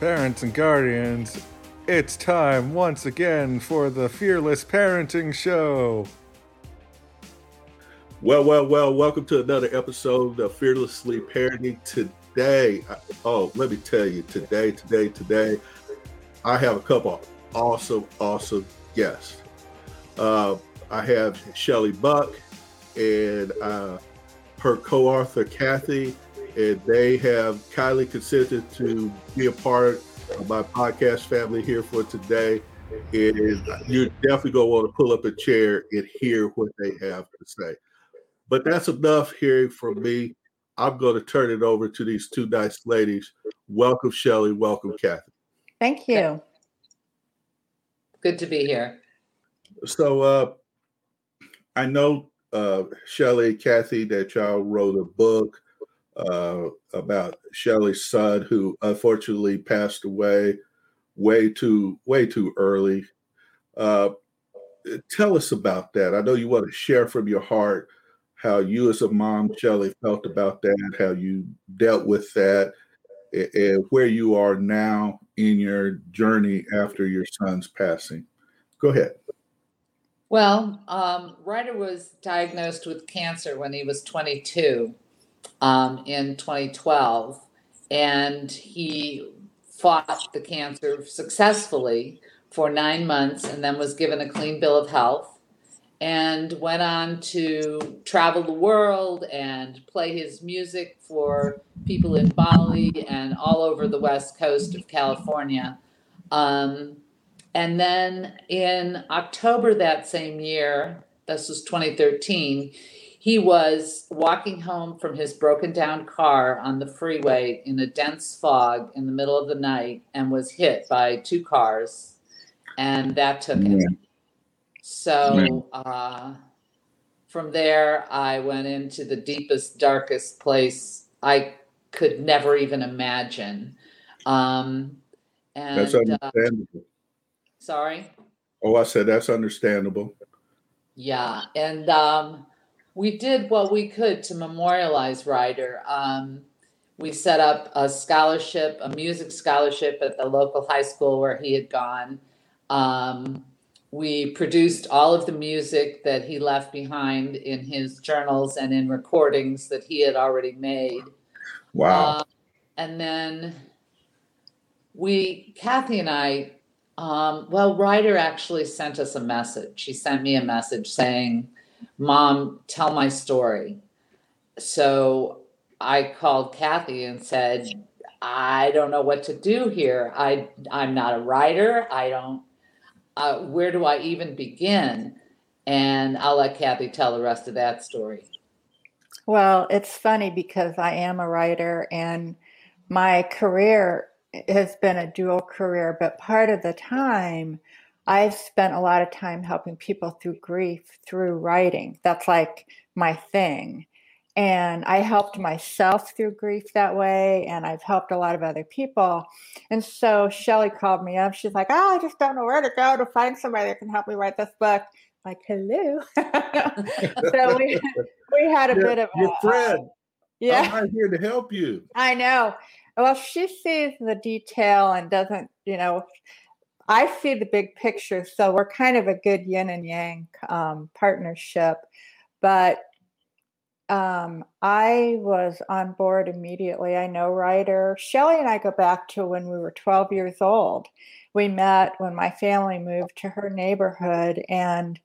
Parents and guardians, it's time once again for the Fearless Parenting Show. Well, well, well, welcome to another episode of Fearlessly Parenting. Today, oh, let me tell you, today, today, today, I have a couple awesome, awesome guests. Uh, I have Shelly Buck and uh, her co author, Kathy and they have kindly consented to be a part of my podcast family here for today. And you're definitely going to want to pull up a chair and hear what they have to say. But that's enough hearing from me. I'm going to turn it over to these two nice ladies. Welcome, Shelly. Welcome, Kathy. Thank you. Good to be here. So, uh, I know, uh, Shelly, Kathy, that y'all wrote a book uh, about Shelly's son, who unfortunately passed away way too way too early. Uh, tell us about that. I know you want to share from your heart how you, as a mom, Shelly, felt about that, how you dealt with that, and where you are now in your journey after your son's passing. Go ahead. Well, um, Ryder was diagnosed with cancer when he was 22 um, in 2012, and he fought the cancer successfully for nine months and then was given a clean bill of health and went on to travel the world and play his music for people in Bali and all over the west coast of California. Um, and then in October that same year, this was 2013, he was walking home from his broken down car on the freeway in a dense fog in the middle of the night and was hit by two cars and that took him. So uh, from there i went into the deepest darkest place i could never even imagine. Um, and that's understandable. uh, sorry? Oh i said that's understandable. Yeah and um, we did what we could to memorialize Ryder. Um, we set up a scholarship, a music scholarship at the local high school where he had gone. Um, we produced all of the music that he left behind in his journals and in recordings that he had already made. Wow. Uh, and then we, Kathy and I, um, well, Ryder actually sent us a message. She sent me a message saying, Mom, tell my story. So I called Kathy and said, I don't know what to do here. I I'm not a writer. I don't. Uh, where do I even begin? And I'll let Kathy tell the rest of that story. Well, it's funny because I am a writer and my career has been a dual career, but part of the time I've spent a lot of time helping people through grief through writing. That's like my thing. And I helped myself through grief that way, and I've helped a lot of other people. And so Shelly called me up. She's like, Oh, I just don't know where to go to find somebody that can help me write this book. I'm like, hello. so we, we had a your, bit of your a, friend. Uh, yeah. I'm here to help you. I know. Well, she sees the detail and doesn't, you know, I see the big picture. So we're kind of a good yin and yang um, partnership. But um, I was on board immediately. I know Ryder. Shelly and I go back to when we were 12 years old. We met when my family moved to her neighborhood and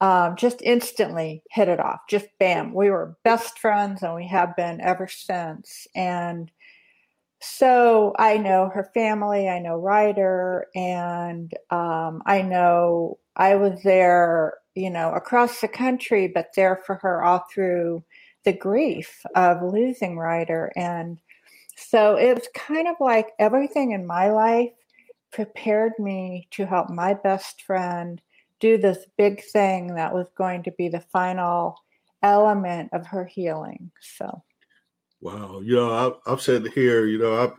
um, just instantly hit it off. Just bam. We were best friends and we have been ever since. And so I know her family, I know Ryder, and um, I know I was there, you know, across the country, but there for her all through the grief of losing Ryder. And so it was kind of like everything in my life prepared me to help my best friend do this big thing that was going to be the final element of her healing. So. Wow. You know, I've, I've said here, you know, I've,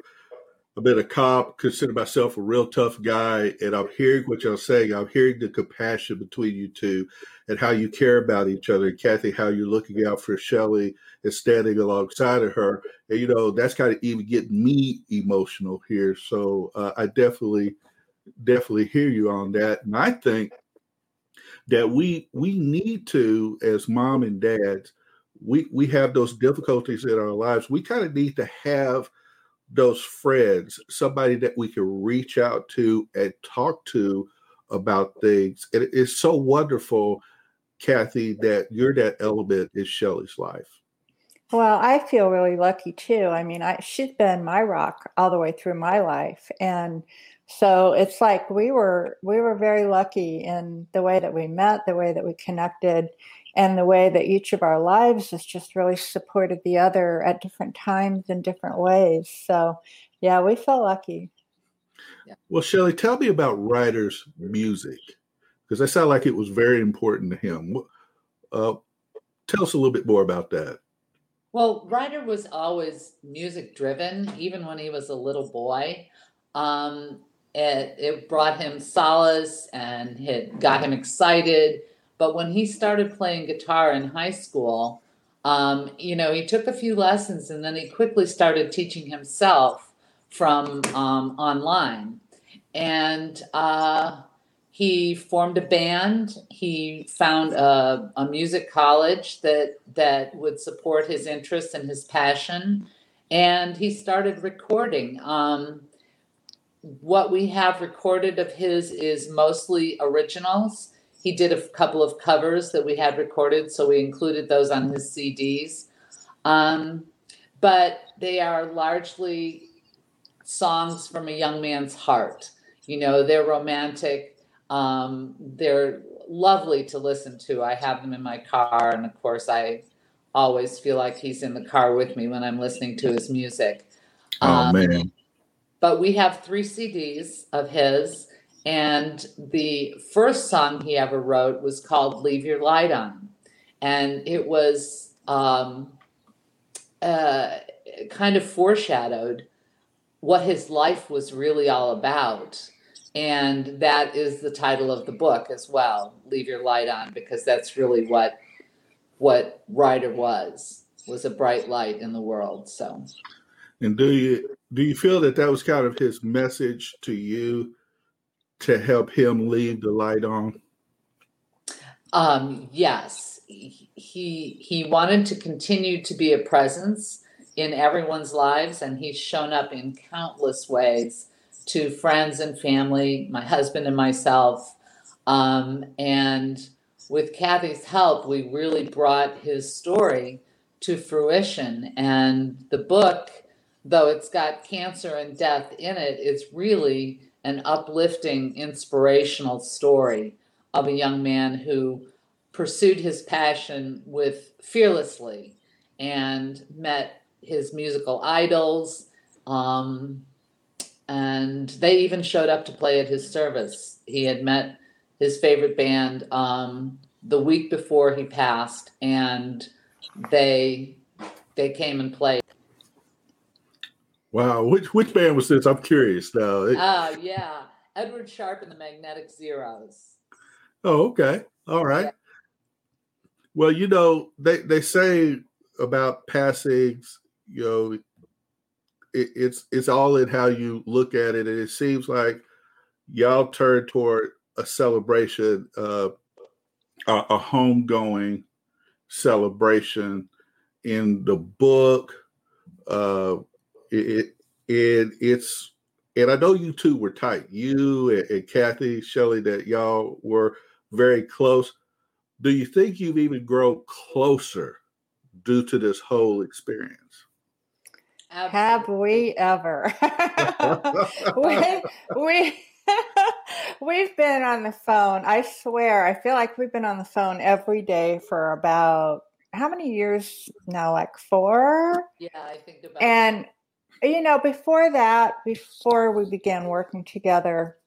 I've been a cop, consider myself a real tough guy, and I'm hearing what y'all saying. I'm hearing the compassion between you two and how you care about each other. And Kathy, how you're looking out for Shelly and standing alongside of her. And, you know, that's kind of even getting me emotional here. So uh, I definitely, definitely hear you on that. And I think that we we need to, as mom and dads, we we have those difficulties in our lives. We kind of need to have – those friends, somebody that we can reach out to and talk to about things. And it's so wonderful, Kathy, that you're that element in Shelly's life. Well, I feel really lucky too. I mean, I, she's been my rock all the way through my life, and so it's like we were we were very lucky in the way that we met, the way that we connected, and the way that each of our lives has just really supported the other at different times in different ways. So, yeah, we feel lucky. Well, Shelly, tell me about Ryder's music because I sound like it was very important to him. Uh, tell us a little bit more about that. Well, Ryder was always music driven, even when he was a little boy. Um, it, it brought him solace and it got him excited but when he started playing guitar in high school, um, you know, he took a few lessons and then he quickly started teaching himself from um, online. And uh, he formed a band. He found a, a, music college that that would support his interests and his passion. And he started recording. Um, what we have recorded of his is mostly originals he did a couple of covers that we had recorded, so we included those on his CDs. Um, but they are largely songs from a young man's heart. You know, they're romantic. Um, they're lovely to listen to. I have them in my car, and of course, I always feel like he's in the car with me when I'm listening to his music. Oh um, man! But we have three CDs of his, and the first song he ever wrote was called Leave Your Light On. And it was um, uh, kind of foreshadowed what his life was really all about. And that is the title of the book as well, Leave Your Light On, because that's really what what Ryder was, was a bright light in the world. So and do you do you feel that that was kind of his message to you to help him leave the light on? Um, yes, he he wanted to continue to be a presence in everyone's lives, and he's shown up in countless ways to friends and family, my husband and myself, um, and with Kathy's help, we really brought his story to fruition. And the book, though it's got cancer and death in it, it's really an uplifting, inspirational story of a young man who pursued his passion with fearlessly and met his musical idols. Um, and they even showed up to play at his service. He had met his favorite band um, the week before he passed, and they they came and played. Wow, which which band was this? I'm curious now. Oh yeah, Edward Sharpe and the Magnetic Zeros. Oh, okay, all right. Yeah. Well, you know they they say about passings, you know, it, it's it's all in how you look at it, and it seems like y'all turn toward a celebration, uh, a, a homegoing celebration in the book. Uh, it, it it's and I know you two were tight. You and, and Kathy, Shelly, that y'all were very close. Do you think you've even grown closer due to this whole experience? Absolutely. Have we ever? we we we've been on the phone. I swear, I feel like we've been on the phone every day for about how many years now? Like four. Yeah, I think about. And you know, before that, before we began working together,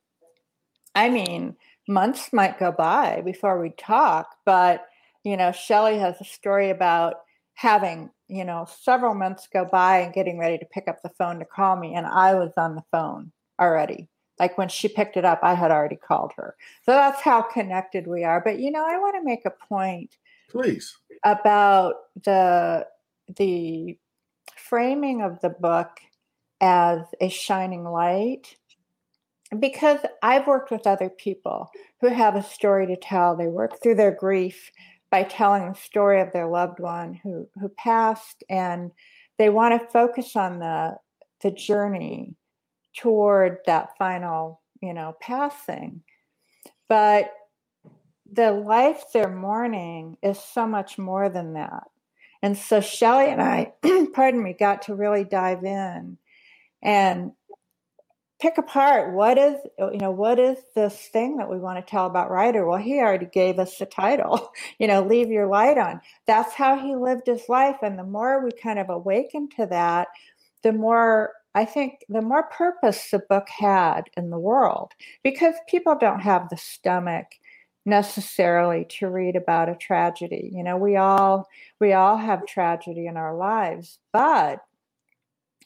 I mean, months might go by before we talk, but you know, Shelly has a story about having you know several months go by and getting ready to pick up the phone to call me and i was on the phone already. Like when she picked it up i had already called her. So that's how connected we are. But you know i want to make a point please. about the the framing of the book as a shining light because I've worked with other people who have a story to tell. They work through their grief by telling the story of their loved one who who passed and they want to focus on the the journey toward that final, you know, passing. But the life they're mourning is so much more than that. And so Shelley and I, pardon me, got to really dive in and pick apart what is you know what is this thing that we want to tell about Ryder? Well he already gave us the title you know leave your light on. That's how he lived his life. And the more we kind of awaken to that the more i think the more purpose the book had in the world. Because people don't have the stomach necessarily to read about a tragedy you know we all we all have tragedy in our lives but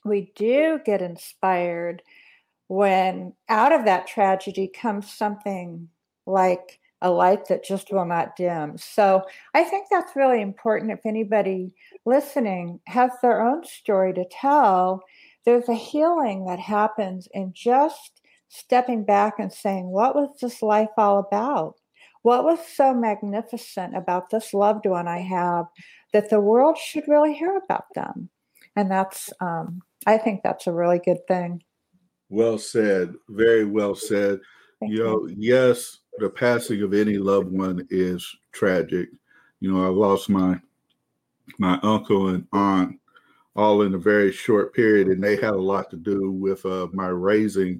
we do get inspired when out of that tragedy comes something like a light that just will not dim. So I think that's really important. If anybody listening has their own story to tell, there's a healing that happens in just stepping back and saying, What was this life all about? What was so magnificent about this loved one I have that the world should really hear about them? And that's, um, I think that's a really good thing. Well said. Very well said. Thank you know, yes, the passing of any loved one is tragic. You know, I lost my my uncle and aunt all in a very short period, and they had a lot to do with uh, my raising.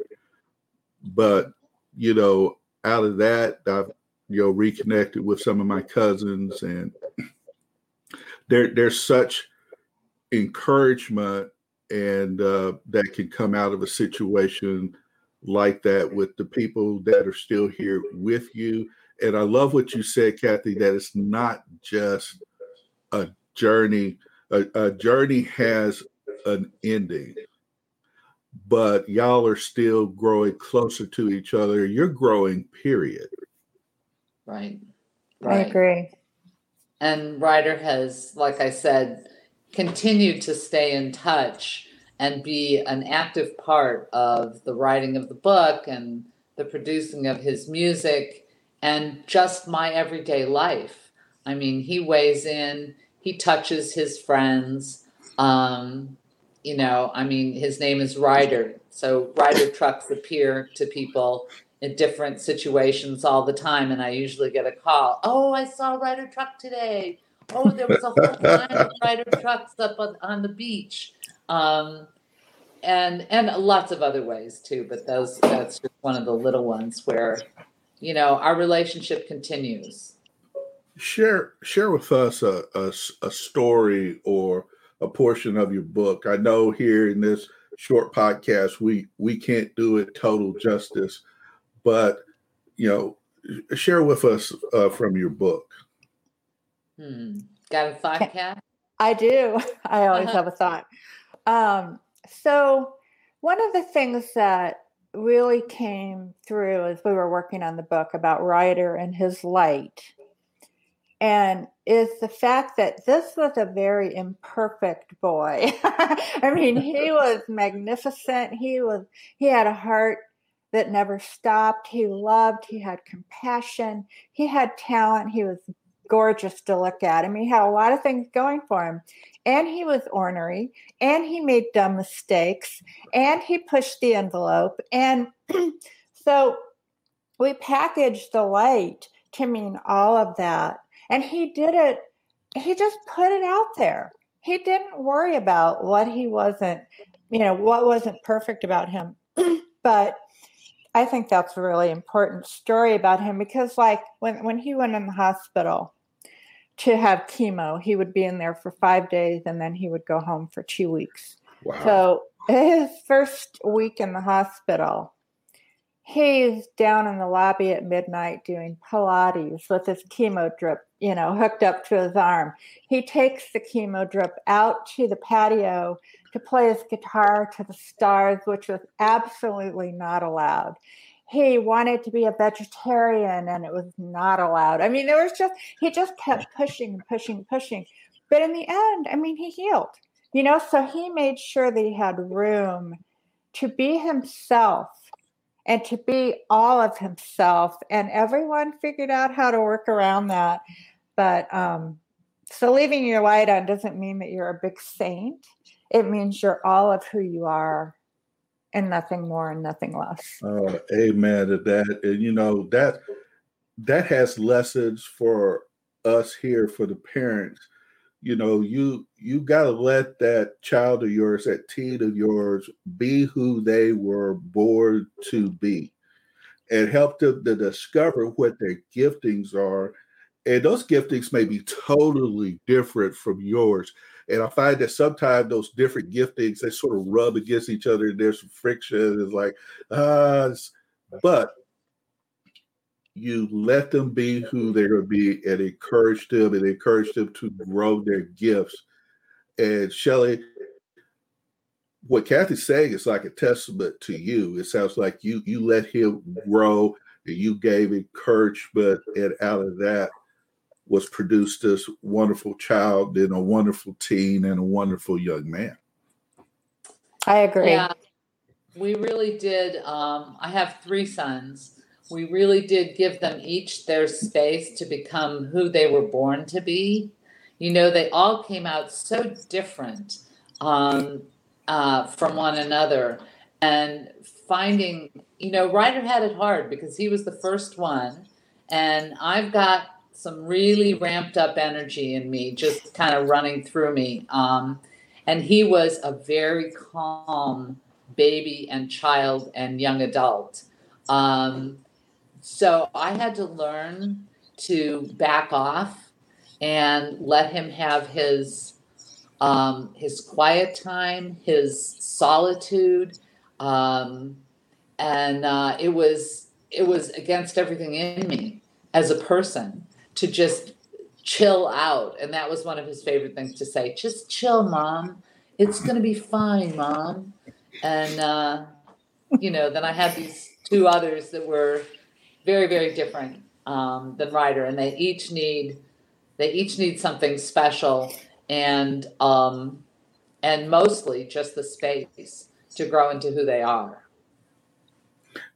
But you know, out of that, I've you know reconnected with some of my cousins, and there there's such encouragement and uh, that can come out of a situation like that with the people that are still here with you. And I love what you said, Kathy, that it's not just a journey. A, a journey has an ending, but y'all are still growing closer to each other. You're growing, period. Right. right. I agree. And Ryder has, like I said, continued to stay in touch and be an active part of the writing of the book and the producing of his music and just my everyday life. I mean, he weighs in, he touches his friends. Um, you know, I mean, his name is Ryder. So Ryder trucks appear to people in different situations all the time. And I usually get a call, oh, I saw a Ryder truck today. Oh, there was a whole line of Ryder trucks up on, on the beach. Um, and and lots of other ways too, but those that's just one of the little ones where, you know, our relationship continues. Share share with us a, a, a story or a portion of your book. I know here in this short podcast we we can't do it total justice, but you know, share with us uh, from your book. Hmm. Got a thought, Kat? I do. I always uh-huh. have a thought. Um, so, one of the things that really came through as we were working on the book about Ryder and his light, and is the fact that this was a very imperfect boy. I mean, he was magnificent. He was he had a heart that never stopped. He loved, he had compassion, he had talent, he was gorgeous to look at him. He had a lot of things going for him. And he was ornery, and he made dumb mistakes, and he pushed the envelope. And so we packaged the light to mean all of that. And he did it, he just put it out there. He didn't worry about what he wasn't, you know, what wasn't perfect about him. but I think that's a really important story about him because, like, when, when he went in the hospital, to have chemo. He would be in there for five days and then he would go home for two weeks. Wow. So his first week in the hospital, he's down in the lobby at midnight doing Pilates with his chemo drip, you know, hooked up to his arm. He takes the chemo drip out to the patio to play his guitar to the stars, which was absolutely not allowed. He wanted to be a vegetarian and it was not allowed. I mean, there was just, he just kept pushing and pushing and pushing. But in the end, I mean, he healed, you know, so he made sure that he had room to be himself and to be all of himself. And everyone figured out how to work around that. But um, so leaving your light on doesn't mean that you're a big saint. It means you're all of who you are and nothing more and nothing less. Oh, amen to that. And you know, that that has lessons for us here for the parents you know you you got to let that child of yours that teen of yours be who they were born to be and help them to discover what their giftings are. And those giftings may be totally different from yours. And i find that sometimes those different giftings they sort of rub against each other and there's some friction. It's like ah but you let them be who they're going to be and encourage them and encourage them to grow their gifts. And Shelly, what Kathy's saying is like a testament to you. It sounds like you you let him grow and you gave encouragement, and out of that was produced this wonderful child and a wonderful teen and a wonderful young man. I agree. Yeah, we really did. Um, I have three sons we really did give them each their space to become who they were born to be. You know, they all came out so different um, uh, from one another. And finding, you know, Ryder had it hard because he was the first one. And I've got some really ramped up energy in me, just kind of running through me. Um, and he was a very calm baby and child and young adult. Um, so I had to learn to back off and let him have his um, his quiet time, his solitude, um, and uh, it was it was against everything in me as a person to just chill out, and that was one of his favorite things to say. Just chill, mom. It's gonna be fine, mom. And uh, you know, then I had these two others that were very very different um, than Ryder, and they each need they each need something special and um, and mostly just the space to grow into who they are.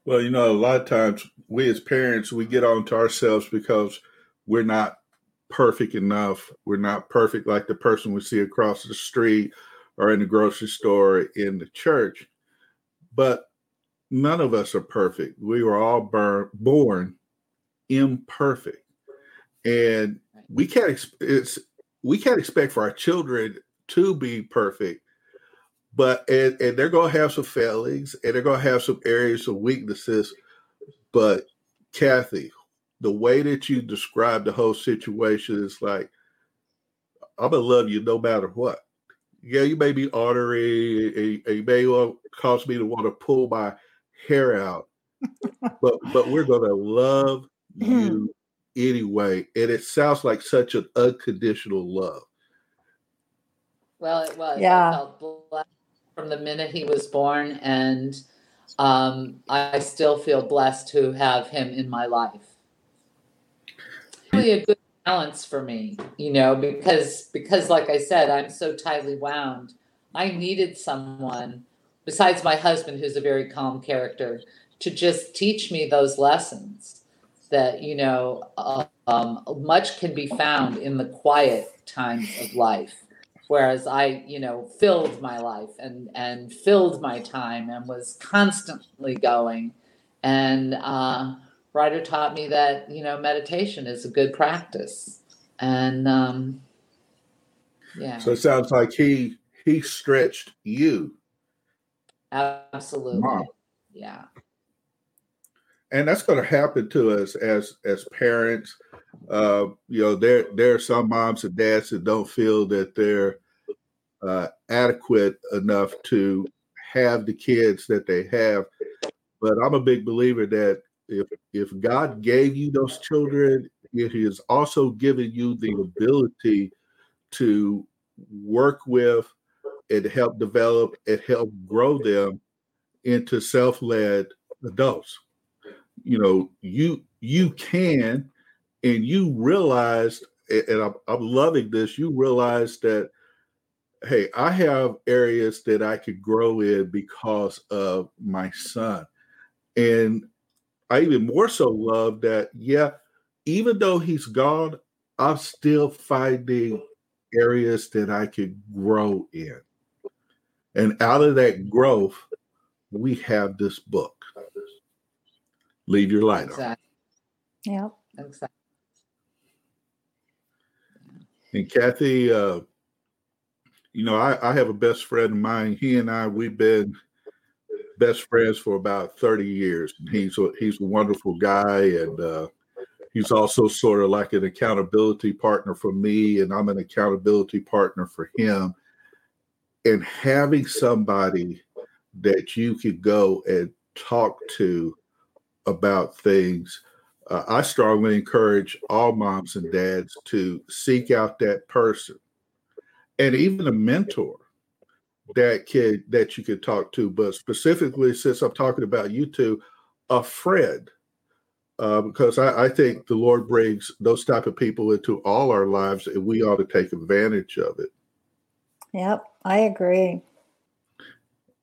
Well, you know, a lot of times we as parents we get on to ourselves because we're not perfect enough. We're not perfect like the person we see across the street or in the grocery store in the church. But none of us are perfect. We were all burn, born imperfect, and we can't. It's we can't expect for our children to be perfect. But and, and they're gonna have some failings and they're gonna have some areas of weaknesses. But Kathy, the way that you describe the whole situation is like, I'm gonna love you no matter what. Yeah, you may be ornery, and you may cause me to want to pull my hair out, but but we're gonna love you anyway. And it sounds like such an unconditional love. Well, it was. Yeah. I felt blessed from the minute he was born, and um, I still feel blessed to have him in my life. Really, a good balance for me, you know, because because like I said, I'm so tightly wound. I needed someone besides my husband, who's a very calm character, to just teach me those lessons that, you know, uh, um, much can be found in the quiet times of life. Whereas I, you know, filled my life and, and filled my time and was constantly going. And uh, Ryder taught me that, you know, meditation is a good practice. And um, yeah. So it sounds like he he stretched you Absolutely. Mom. Yeah. And that's going to happen to us as as parents. Uh, you know, there there are some moms and dads that don't feel that they're uh, adequate enough to have the kids that they have. but I'm a big believer that if if God gave you those children, He has also given you the ability to work with and helped develop it helped grow them into self-led adults. You know, you you can, and you realized, and I'm, I'm loving this. You realize that, hey, I have areas that I could grow in because of my son, and I even more so love that. Yeah, even though he's gone, I'm still finding areas that I could grow in. And out of that growth, we have this book. Leave your light Exactly. Yep. Exactly. And Kathy, uh, you know, I, I have a best friend of mine. He and I, we've been best friends for about 30 years. He's a, he's a wonderful guy, and uh, he's also sort of like an accountability partner for me, and I'm an accountability partner for him. And having somebody that you could go and talk to about things, uh, I strongly encourage all moms and dads to seek out that person and even a mentor that kid that you could talk to, but specifically since I'm talking about you two, a friend, uh, because I, I think the Lord brings those type of people into all our lives, and we ought to take advantage of it. Yep. I agree.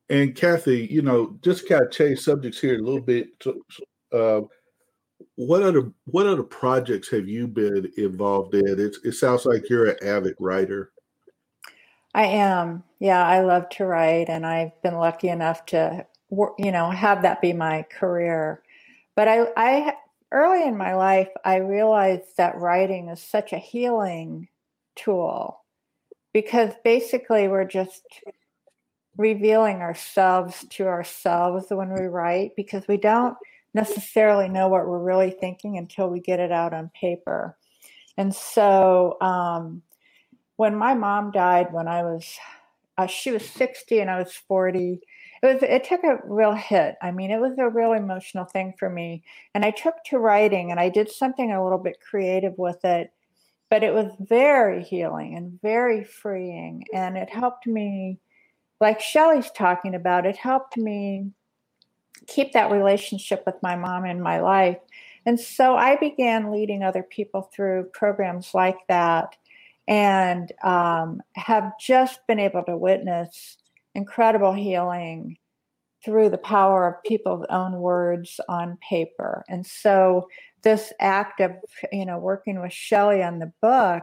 And Kathy, you know, just kind of change subjects here a little bit. Uh, what other what other projects have you been involved in? It's, it sounds like you're an avid writer. I am. Yeah, I love to write, and I've been lucky enough to, you know, have that be my career. But I, I early in my life, I realized that writing is such a healing tool because basically we're just revealing ourselves to ourselves when we write because we don't necessarily know what we're really thinking until we get it out on paper. And so, um, when my mom died when I was uh, she was 60 and I was 40 it was it took a real hit. I mean it was a real emotional thing for me. And I took to writing and I did something a little bit creative with it but it was very healing and very freeing and it helped me like Shelley's talking about it helped me keep that relationship with my mom in my life and so I began leading other people through programs like that and um, have just been able to witness incredible healing through the power of people's own words on paper. And so this act of, you know, working with Shelley on the book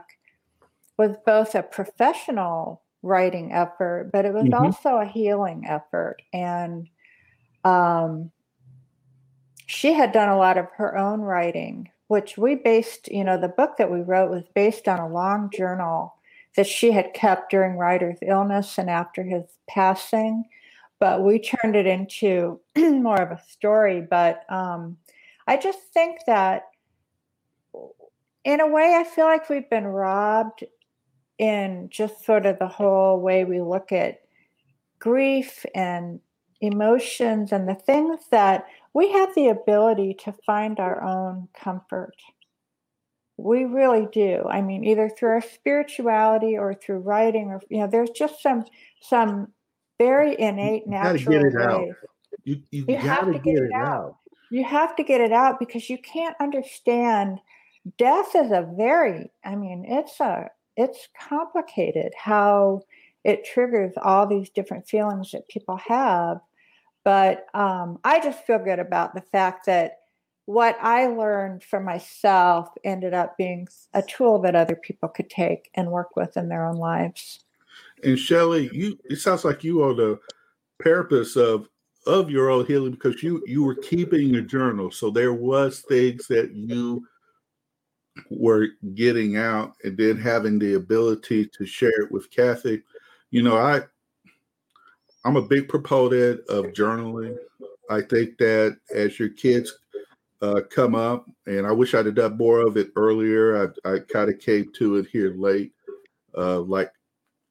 was both a professional writing effort, but it was Mhm. also a healing effort. And um, she had done a lot of her own writing which we based, you know, the book that we wrote was based on a long journal that she had kept during Ryder's illness and after his passing. But we turned it into more of a story. But um, I just think that, in a way, I feel like we've been robbed in just sort of the whole way we look at grief and emotions and the things that we have the ability to find our own comfort. We really do. I mean, either through our spirituality or through writing, or you know, there's just some some very innate natural it out. ways. You you, You have to get get it it out. out. You have to get it out because you can't understand. Death is a very, I mean, it's a it's complicated how it triggers all these different feelings that people have. But um, I just feel good about the fact that what I learned for myself ended up being a tool that other people could take and work with in their own lives. And Shelley, you it sounds like you are the purpose of of your own healing because you you were keeping a journal. So there was things that you were getting out and then having the ability to share it with Kathy. You know, I I'm a big proponent of journaling. I think that as your kids uh, come up, and I wish I'd have done more of it earlier. I, I kind of came to it here late. Uh, like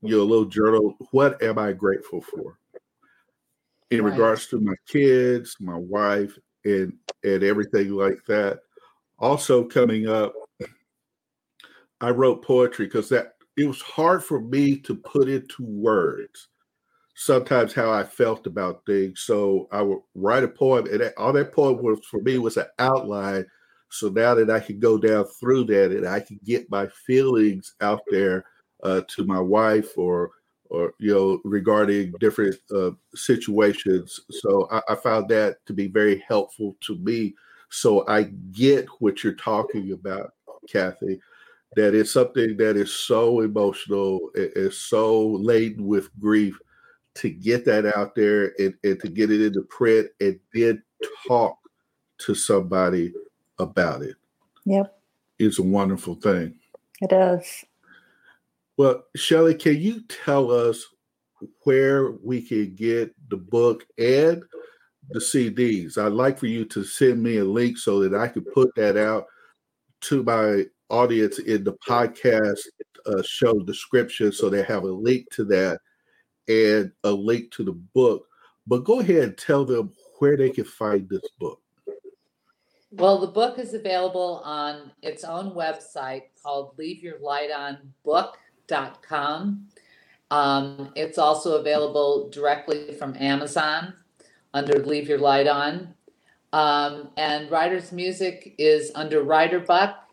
you know, little journal. What am I grateful for? In right. regards to my kids, my wife, and and everything like that. Also coming up, I wrote poetry because that it was hard for me to put into words sometimes how I felt about things. So I would write a poem, and all that poem was for me was an outline. So now that I can go down through that and I can get my feelings out there uh, to my wife or or you know regarding different uh, situations. So I, I found that to be very helpful to me. So I get what you're talking about, Kathy that it's something that is so emotional, it is so laden with grief to get that out there and, and to get it into print and then talk to somebody about it. Yep. It's a wonderful thing. It is. Well, Shelly, can you tell us where we can get the book and the CDs? I'd like for you to send me a link so that I can put that out to my audience in the podcast uh, show description so they have a link to that and a link to the book. But go ahead and tell them where they can find this book. Well, the book is available on its own website called leaveyourlightonbook.com. Um, it's also available directly from Amazon under Leave Your Light On. Um, and Ryder's Music is under Ryder Buck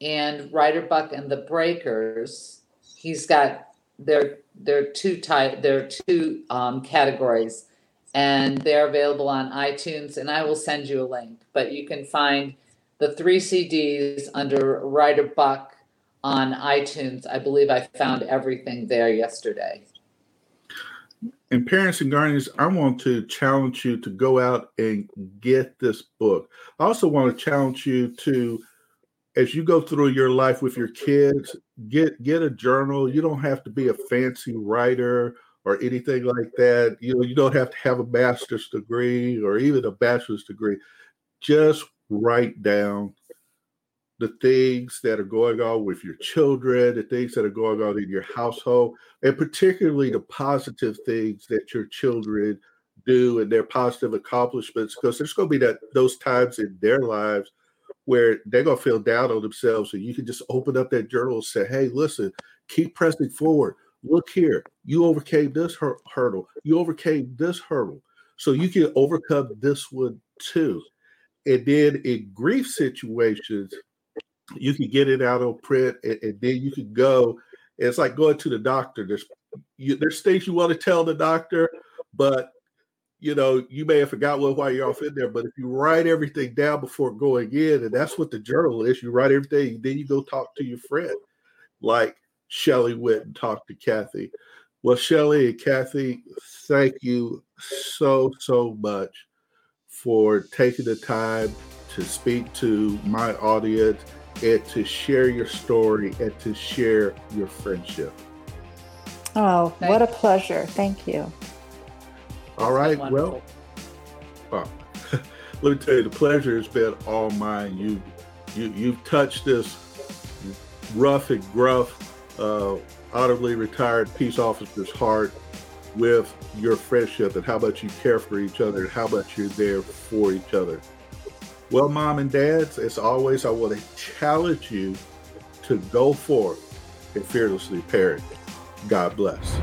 and Ryder Buck and the Breakers. He's got there are two type there are two um, categories, and they're available on iTunes. And I will send you a link, but you can find the three CDs under Ryder Buck on iTunes. I believe I found everything there yesterday. And parents and guardians, I want to challenge you to go out and get this book. I also want to challenge you to as you go through your life with your kids, get get a journal. You don't have to be a fancy writer or anything like that. You know, you don't have to have a master's degree or even a bachelor's degree. Just write down the things that are going on with your children, the things that are going on in your household, and particularly the positive things that your children do and their positive accomplishments, because there's going to be that those times in their lives where they're gonna feel down on themselves, and you can just open up that journal and say, "Hey, listen, keep pressing forward. Look here, you overcame this hur- hurdle. You overcame this hurdle, so you can overcome this one too." And then in grief situations, you can get it out on print, and, and then you can go. It's like going to the doctor. There's you, there's things you want to tell the doctor, but you know, you may have forgot what why you're off in there, but if you write everything down before going in, and that's what the journal is, you write everything, then you go talk to your friend, like Shelly went and talked to Kathy. Well, Shelly and Kathy, thank you so, so much for taking the time to speak to my audience and to share your story and to share your friendship. Oh, what a pleasure. Thank you. All right. Well, uh, let me tell you, the pleasure has been all mine. You, you, you've touched this rough and gruff, uh, honorably retired peace officer's heart with your friendship and how much you care for each other and how much you're there for each other. Well, mom and dads, as always, I want to challenge you to go forth and fearlessly parent. God bless.